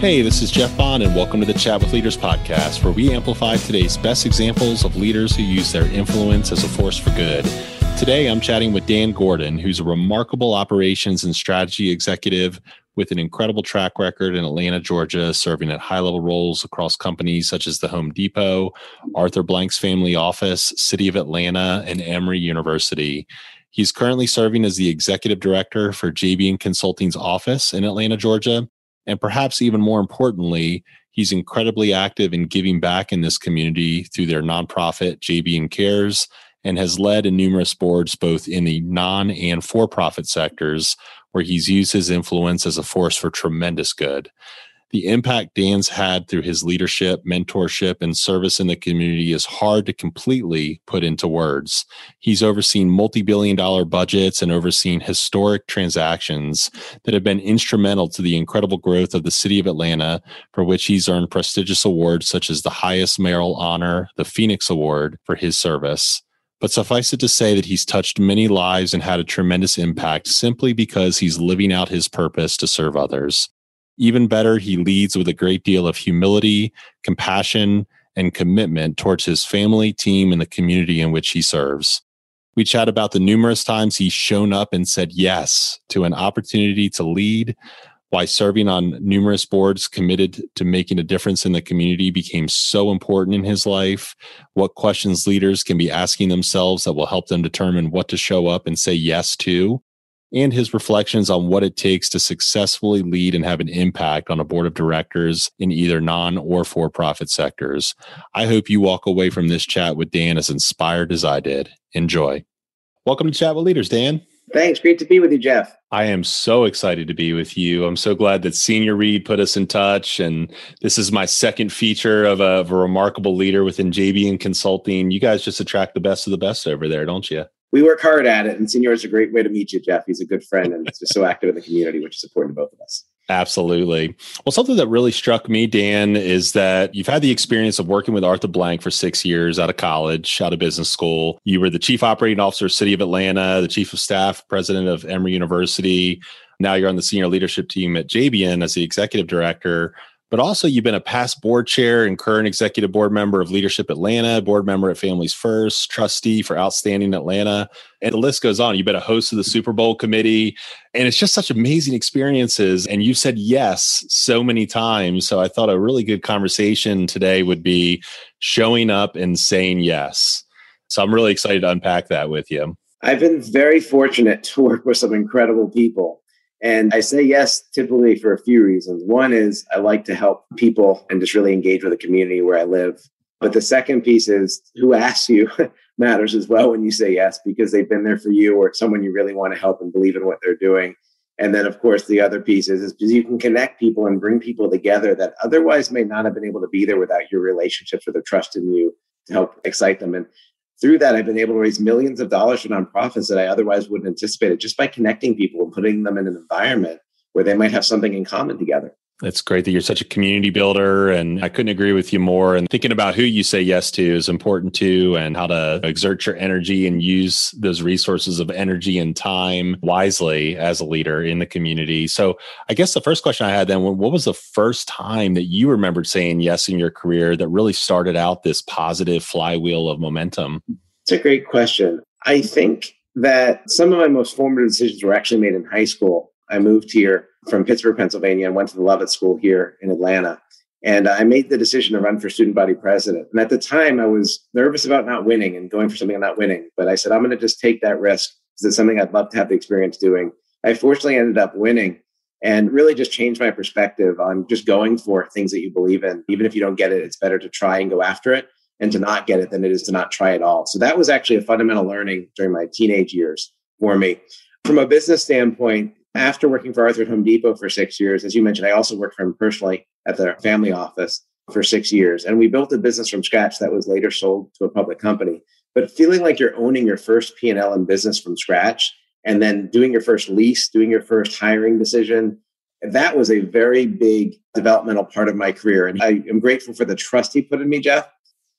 Hey, this is Jeff Bond, and welcome to the Chat with Leaders podcast, where we amplify today's best examples of leaders who use their influence as a force for good. Today, I'm chatting with Dan Gordon, who's a remarkable operations and strategy executive with an incredible track record in Atlanta, Georgia, serving at high level roles across companies such as the Home Depot, Arthur Blank's family office, City of Atlanta, and Emory University. He's currently serving as the executive director for Jabian Consulting's office in Atlanta, Georgia, and perhaps even more importantly, he's incredibly active in giving back in this community through their nonprofit, Jabian Cares, and has led in numerous boards both in the non and for profit sectors, where he's used his influence as a force for tremendous good. The impact Dan's had through his leadership, mentorship, and service in the community is hard to completely put into words. He's overseen multi billion dollar budgets and overseen historic transactions that have been instrumental to the incredible growth of the city of Atlanta, for which he's earned prestigious awards such as the highest mayoral honor, the Phoenix Award, for his service. But suffice it to say that he's touched many lives and had a tremendous impact simply because he's living out his purpose to serve others. Even better, he leads with a great deal of humility, compassion, and commitment towards his family, team, and the community in which he serves. We chat about the numerous times he's shown up and said yes to an opportunity to lead, why serving on numerous boards committed to making a difference in the community became so important in his life, what questions leaders can be asking themselves that will help them determine what to show up and say yes to, and his reflections on what it takes to successfully lead and have an impact on a board of directors in either non or for profit sectors. I hope you walk away from this chat with Dan as inspired as I did. Enjoy. Welcome to Chat with Leaders, Dan. Thanks. Great to be with you, Jeff. I am so excited to be with you. I'm so glad that Senior Reed put us in touch. And this is my second feature of a, of a remarkable leader within Jabian Consulting. You guys just attract the best of the best over there, don't you? We work hard at it. And Senior is a great way to meet you, Jeff. He's a good friend and just so active in the community, which is important to both of us. Absolutely. Well, something that really struck me, Dan, is that you've had the experience of working with Arthur Blank for six years out of college, out of business school. You were the chief operating officer, of City of Atlanta, the chief of staff, president of Emory University. Now you're on the senior leadership team at Jabian as the executive director but also you've been a past board chair and current executive board member of Leadership Atlanta, board member at Families First, trustee for Outstanding Atlanta, and the list goes on. You've been a host of the Super Bowl committee, and it's just such amazing experiences. And you've said yes so many times. So I thought a really good conversation today would be showing up and saying yes. So I'm really excited to unpack that with you. I've been very fortunate to work with some incredible people. And I say yes typically for a few reasons. One is I like to help people and just really engage with the community where I live. But the second piece is who asks you matters as well when you say yes, because they've been there for you or it's someone you really want to help and believe in what they're doing. And then, of course, the other piece is, is because you can connect people and bring people together that otherwise may not have been able to be there without your relationships or their trust in you to help excite them. And through that, I've been able to raise millions of dollars for nonprofits that I otherwise wouldn't anticipate it just by connecting people and putting them in an environment where they might have something in common together. It's great that you're such a community builder. And I couldn't agree with you more. And thinking about who you say yes to is important too, and how to exert your energy and use those resources of energy and time wisely as a leader in the community. So I guess the first question I had then, what was the first time that you remembered saying yes in your career that really started out this positive flywheel of momentum? It's a great question. I think that some of my most formative decisions were actually made in high school. I moved here from Pittsburgh, Pennsylvania, and went to the Lovett School here in Atlanta. And I made the decision to run for student body president. And at the time, I was nervous about not winning and going for something I'm not winning. But I said, I'm going to just take that risk because it's something I'd love to have the experience doing. I fortunately ended up winning and really just changed my perspective on just going for things that you believe in. Even if you don't get it, it's better to try and go after it and to not get it than it is to not try at all. So that was actually a fundamental learning during my teenage years for me. From a business standpoint, after working for Arthur at Home Depot for six years, as you mentioned, I also worked for him personally at the family office for six years. And we built a business from scratch that was later sold to a public company. But feeling like you're owning your first P&L in business from scratch and then doing your first lease, doing your first hiring decision, that was a very big developmental part of my career. And I am grateful for the trust he put in me, Jeff,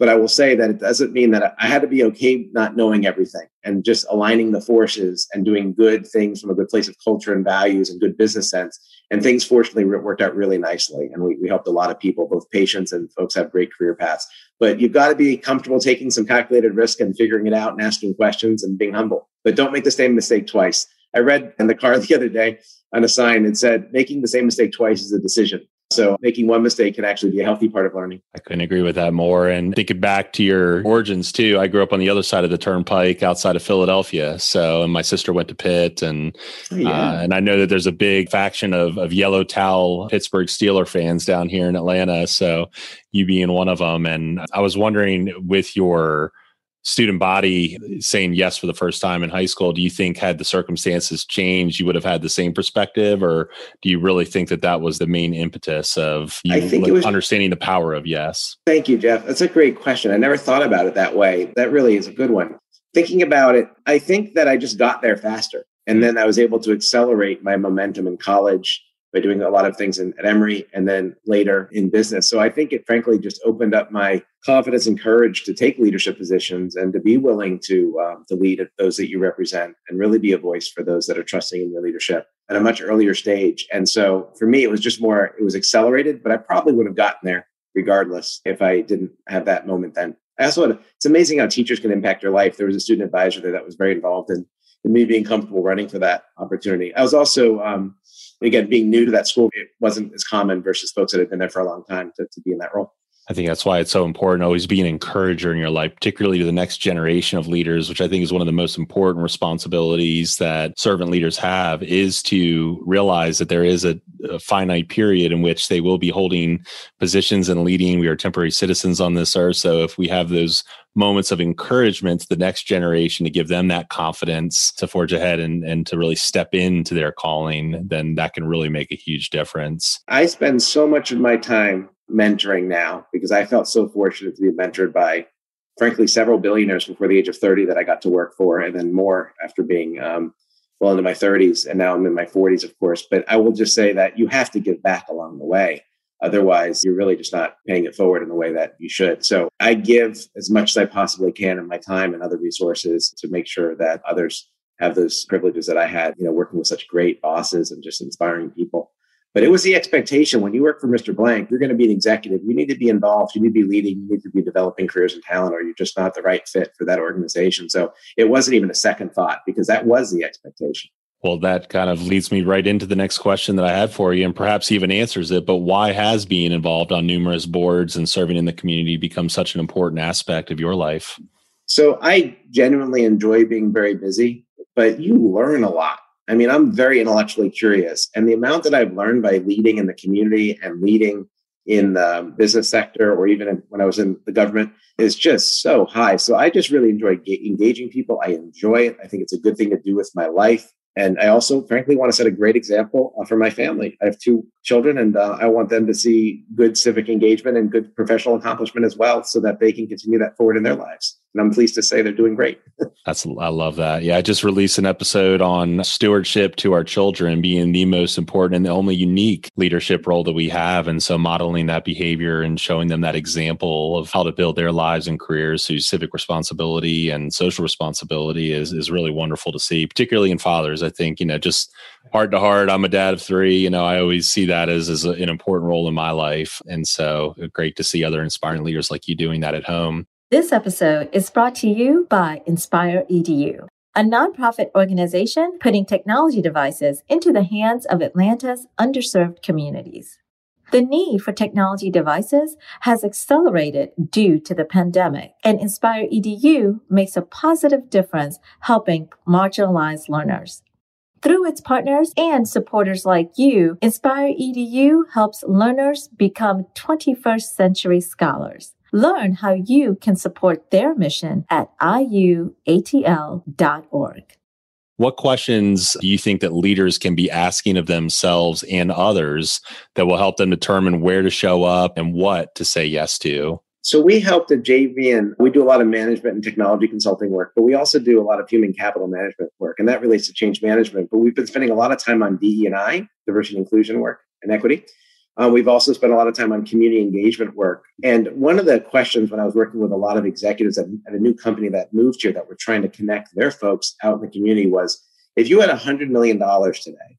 but I will say that it doesn't mean that I had to be okay not knowing everything and just aligning the forces and doing good things from a good place of culture and values and good business sense. And things fortunately worked out really nicely. And we, we helped a lot of people, both patients and folks have great career paths. But you've got to be comfortable taking some calculated risk and figuring it out and asking questions and being humble. But don't make the same mistake twice. I read in the car the other day on a sign, it said, making the same mistake twice is a decision. So making one mistake can actually be a healthy part of learning. I couldn't agree with that more. And thinking back to your origins too, I grew up on the other side of the turnpike outside of Philadelphia. So, and my sister went to Pitt and, oh, yeah. uh, and I know that there's a big faction of, of yellow towel Pittsburgh Steeler fans down here in Atlanta. So you being one of them. And I was wondering with your, student body saying yes for the first time in high school do you think had the circumstances changed you would have had the same perspective? Or do you really think that that was the main impetus of you I think it was, understanding the power of yes? Thank you jeff. That's a great question. I never thought about it that way. That really is a good one. Thinking about it i think that i just got there faster and then i was able to accelerate my momentum in college by doing a lot of things in, at Emory and then later in business. So I think it frankly just opened up my confidence and courage to take leadership positions and to be willing to um, to lead those that you represent and really be a voice for those that are trusting in your leadership at a much earlier stage. And so for me, it was just more it was accelerated, but I probably would have gotten there regardless if I didn't have that moment then. I also had, it's amazing how teachers can impact your life. There was a student advisor there that was very involved in, in me being comfortable running for that opportunity. I was also um, again, being new to that school, it wasn't as common versus folks that had been there for a long time to, to be in that role. I think that's why it's so important always be an encourager in your life, particularly to the next generation of leaders, which I think is one of the most important responsibilities that servant leaders have is to realize that there is a, a finite period in which they will be holding positions and leading. We are temporary citizens on this earth. So if we have those moments of encouragement to the next generation to give them that confidence to forge ahead and, and to really step into their calling, then that can really make a huge difference. I spend so much of my time mentoring now because I felt so fortunate to be mentored by, frankly, several billionaires before the age of 30 that I got to work for, and then more after being um, well into my 30s. And now I'm in my 40s, of course. But I will just say that you have to give back along the way. Otherwise, you're really just not paying it forward in the way that you should. So I give as much as I possibly can in my time and other resources to make sure that others have those privileges that I had, you know, working with such great bosses and just inspiring people. But it was the expectation when you work for Mr. Blank, you're going to be an executive. You need to be involved. You need to be leading. You need to be developing careers and talent, or you're just not the right fit for that organization. So it wasn't even a second thought because that was the expectation. Well, that kind of leads me right into the next question that I had for you, and perhaps even answers it. But why has being involved on numerous boards and serving in the community become such an important aspect of your life? So I genuinely enjoy being very busy, but you learn a lot I mean, I'm very intellectually curious, and the amount that I've learned by leading in the community and leading in the business sector or even when I was in the government is just so high. So I just really enjoy engaging people. I enjoy it. I think it's a good thing to do with my life. And I also, frankly, want to set a great example uh, for my family. I have two children, and uh, I want them to see good civic engagement and good professional accomplishment as well, so that they can continue that forward in their lives and I'm pleased to say they're doing great. That's I love that. Yeah, I just released an episode on stewardship to our children being the most important and the only unique leadership role that we have, and so modeling that behavior and showing them that example of how to build their lives and careers through civic responsibility and social responsibility is is really wonderful to see, particularly in fathers. I think you know just heart to heart. I'm a dad of three. You know, I always see that as as an important role in my life, and so great to see other inspiring leaders like you doing that at home. This episode is brought to you by Inspire EDU, a nonprofit organization putting technology devices into the hands of Atlanta's underserved communities. The need for technology devices has accelerated due to the pandemic, and Inspire EDU makes a positive difference helping marginalized learners. Through its partners and supporters like you, Inspire EDU helps learners become 21st century scholars. Learn how you can support their mission at iuatl.org. What questions do you think that leaders can be asking of themselves and others that will help them determine where to show up and what to say yes to? So we help the Jabian We do a lot of management and technology consulting work, but we also do a lot of human capital management work, and that relates to change management. But we've been spending a lot of time on DE and I, diversity and inclusion work and equity. Uh, we've also spent a lot of time on community engagement work. And one of the questions when I was working with a lot of executives at, at, a new company that moved here that were trying to connect their folks out in the community was if you had $100 million today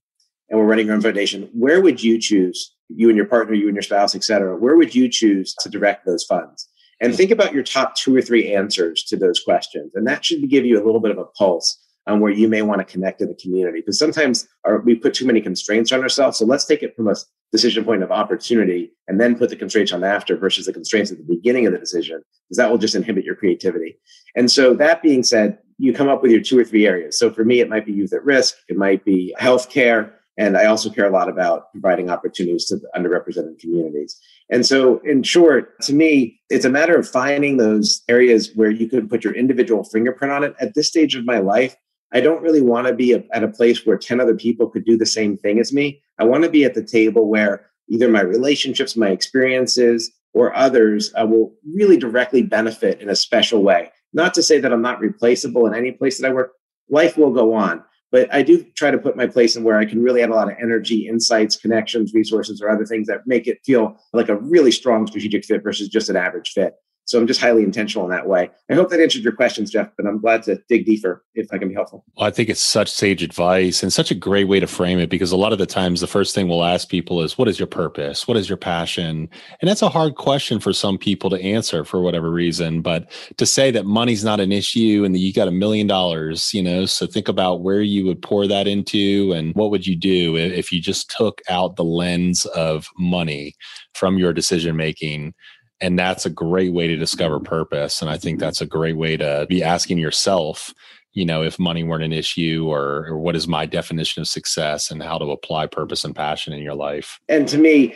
and we're running your own foundation, where would you choose, you and your partner, you and your spouse, et cetera, where would you choose to direct those funds? And think about your top two or three answers to those questions. And that should give you a little bit of a pulse on where you may want to connect to the community. Because sometimes our, we put too many constraints on ourselves. So let's take it from a decision point of opportunity and then put the constraints on after versus the constraints at the beginning of the decision, because that will just inhibit your creativity. And so that being said, you come up with your two or three areas. So for me, it might be youth at risk, it might be healthcare, and I also care a lot about providing opportunities to underrepresented communities. And so, in short, to me, it's a matter of finding those areas where you can put your individual fingerprint on it. At this stage of my life, I don't really want to be at a place where 10 other people could do the same thing as me. I want to be at the table where either my relationships, my experiences, or others uh, will really directly benefit in a special way. Not to say that I'm not replaceable in any place that I work. Life will go on, but I do try to put my place in where I can really add a lot of energy, insights, connections, resources, or other things that make it feel like a really strong strategic fit versus just an average fit. So I'm just highly intentional in that way. I hope that answered your questions, Jeff, but I'm glad to dig deeper if I can be helpful. Well, I think it's such sage advice and such a great way to frame it because a lot of the times the first thing we'll ask people is, What is your purpose? What is your passion? And that's a hard question for some people to answer for whatever reason. But to say that money's not an issue and that you got a million dollars, you know, so think about where you would pour that into and what would you do if you just took out the lens of money from your decision making and that's a great way to discover purpose. And i think that's a great way to be asking yourself you know if money weren't an issue or, or what is my definition of success and how to apply purpose and passion in your life. And to me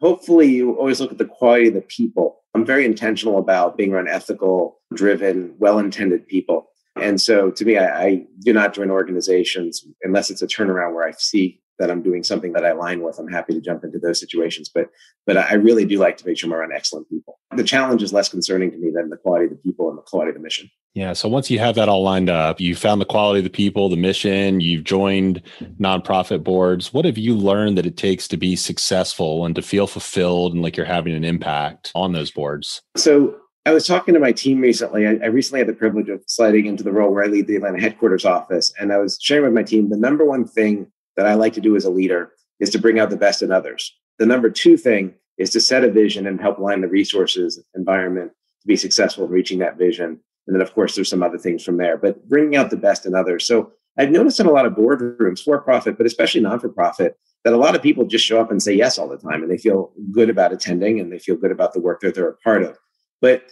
hopefully you always look at the quality of the people. I'm very intentional about being around ethical driven well-intended people. And so to me I, I do not join organizations unless it's a turnaround where i see that I'm doing something that I align with, I'm happy to jump into those situations. But but I really do like to make sure I'm around excellent people. The challenge is less concerning to me than the quality of the people and the quality of the mission. Yeah. So once you have that all lined up, you found the quality of the people, the mission, you've joined nonprofit boards. What have you learned that it takes to be successful and to feel fulfilled and like you're having an impact on those boards? So I was talking to my team recently. I, I, recently had the privilege of sliding into the role where I lead the Atlanta headquarters office. And I was sharing with my team the number one thing that I like to do as a leader is to bring out the best in others. The number two thing is to set a vision and help align the resources environment to be successful in reaching that vision. And then, of course, there's some other things from there, but bringing out the best in others. So I've noticed in a lot of boardrooms, for profit, but especially non for profit, that a lot of people just show up and say yes all the time and they feel good about attending and they feel good about the work that they're a part of. But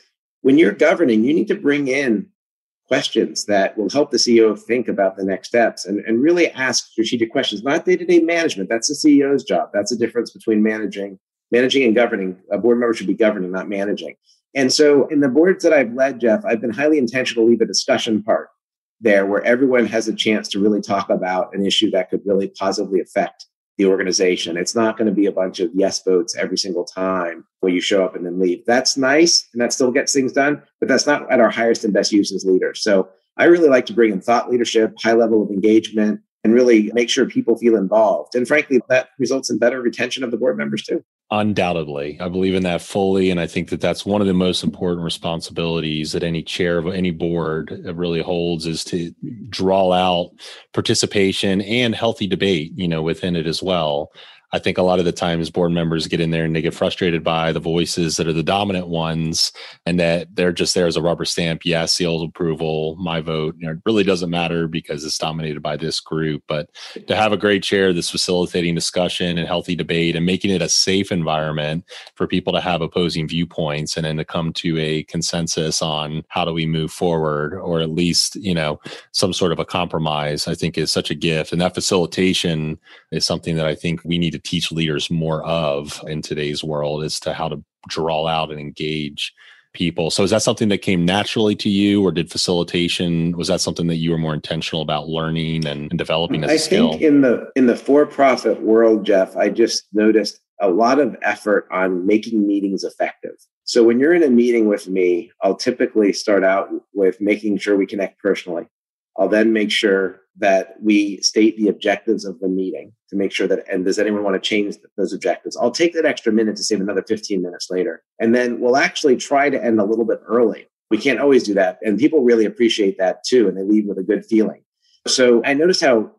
when you're governing, you need to bring in questions that will help the CEO think about the next steps and, and really ask strategic questions, not day-to-day management. That's the CEO's job. That's the difference between managing, managing and governing. A board member should be governing, not managing. And so in the boards that I've led, Jeff, I've been highly intentional to leave a discussion part there where everyone has a chance to really talk about an issue that could really positively affect the organization. It's not going to be a bunch of yes votes every single time where you show up and then leave. That's nice and that still gets things done, but that's not at our highest and best use as leaders. So I really like to bring in thought leadership, high level of engagement, and really make sure people feel involved. And frankly, that results in better retention of the board members too. Undoubtedly. I believe in that fully. And I think that that's one of the most important responsibilities that any chair of any board uh, really holds is to draw out participation and healthy debate, you know, within it as well. I think a lot of the times board members get in there and they get frustrated by the voices that are the dominant ones and that they're just there as a rubber stamp. Yes, seal of approval, my vote. You know, it really doesn't matter because it's dominated by this group. But to have a great chair that's facilitating discussion and healthy debate and making it a safe environment for people to have opposing viewpoints and then to come to a consensus on how do we move forward or at least, you know, some sort of a compromise, I think is such a gift. And that facilitation is something that I think we need to teach leaders more of in today's world as to how to draw out and engage people. So is that something that came naturally to you or did facilitation was that something that you were more intentional about learning and, and developing as I a skill? I think in the in the for-profit world, Jeff, I just noticed a lot of effort on making meetings effective. So when you're in a meeting with me, I'll typically start out with making sure we connect personally. I'll then make sure that we state the objectives of the meeting to make sure that, and does anyone want to change those objectives? I'll take that extra minute to save another 15 minutes later. And then we'll actually try to end a little bit early. We can't always do that. And people really appreciate that too. And they leave with a good feeling. So I noticed how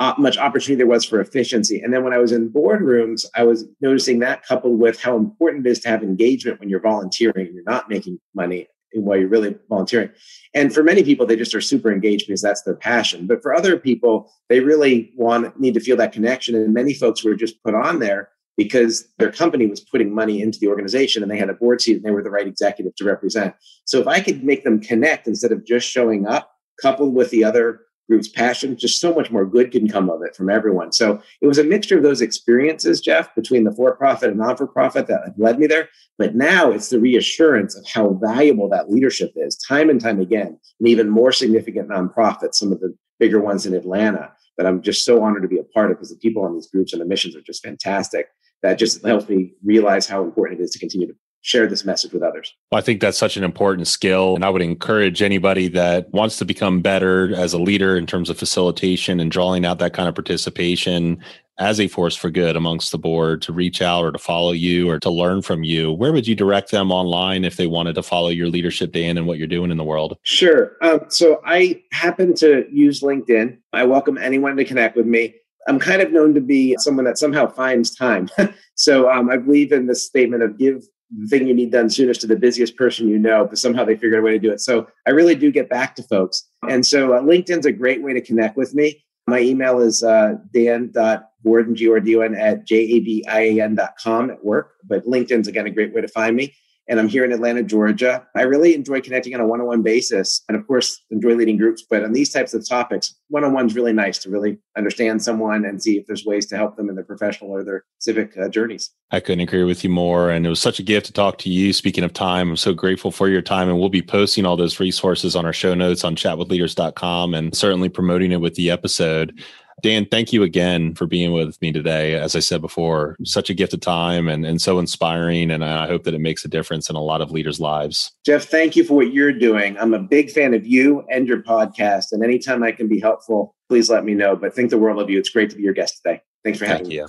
uh, much opportunity there was for efficiency. And then when I was in boardrooms, I was noticing that coupled with how important it is to have engagement when you're volunteering and you're not making money while you're really volunteering. And for many people, they just are super engaged because that's their passion. But for other people, they really want need to feel that connection. And many folks were just put on there because their company was putting money into the organization and they had a board seat and they were the right executive to represent. So if I could make them connect instead of just showing up, coupled with the other group's passion, just so much more good can come of it from everyone. So it was a mixture of those experiences, Jeff, between the for profit and non for profit that led me there. But now it's the reassurance of how valuable that leadership is time and time again, and even more significant nonprofits, some of the bigger ones in Atlanta that I'm just so honored to be a part of because the people on these groups and the missions are just fantastic. That just helps me realize how important it is to continue to share this message with others. I think that's such an important skill. And I would encourage anybody that wants to become better as a leader in terms of facilitation and drawing out that kind of participation as a force for good amongst the board to reach out or to follow you or to learn from you. Where would you direct them online if they wanted to follow your leadership, Dan, and what you're doing in the world? Sure. Um, so I happen to use LinkedIn. I welcome anyone to connect with me. I'm kind of known to be someone that somehow finds time. so um, I believe in this statement of give the thing you need done soonest to the busiest person you know, but somehow they figured a way to do it. So I really do get back to folks. And so uh, LinkedIn's a great way to connect with me. My email is uh, dan.gordon, G-O-R-D-O-N, at J-A-B-I-A-N.com at work. But LinkedIn's, again, a great way to find me and I'm here in Atlanta, Georgia. I really enjoy connecting on a one-on-one basis, and of course, enjoy leading groups. But on these types of topics, one-on-one is really nice to really understand someone and see if there's ways to help them in their professional or their civic uh, journeys. I couldn't agree with you more, and it was such a gift to talk to you. Speaking of time, I'm so grateful for your time, and we'll be posting all those resources on our show notes on chatwithleaders.com, and certainly promoting it with the episode. Dan, thank you again for being with me today. As I said before, such a gift of time and, and so inspiring. And I hope that it makes a difference in a lot of leaders' lives. Jeff, thank you for what you're doing. I'm a big fan of you and your podcast. And anytime I can be helpful, please let me know. But think the world of you. It's great to be your guest today. Thanks for having thank me. You.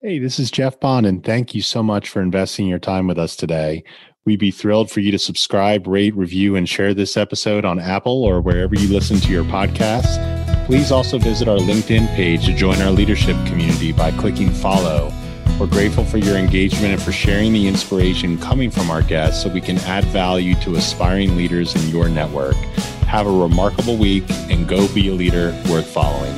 Hey, this is Jeff Bond, and thank you so much for investing your time with us today. We'd be thrilled for you to subscribe, rate, review, and share this episode on Apple or wherever you listen to your podcasts. Please also visit our LinkedIn page to join our leadership community by clicking follow. We're grateful for your engagement and for sharing the inspiration coming from our guests so we can add value to aspiring leaders in your network. Have a remarkable week and go be a leader worth following.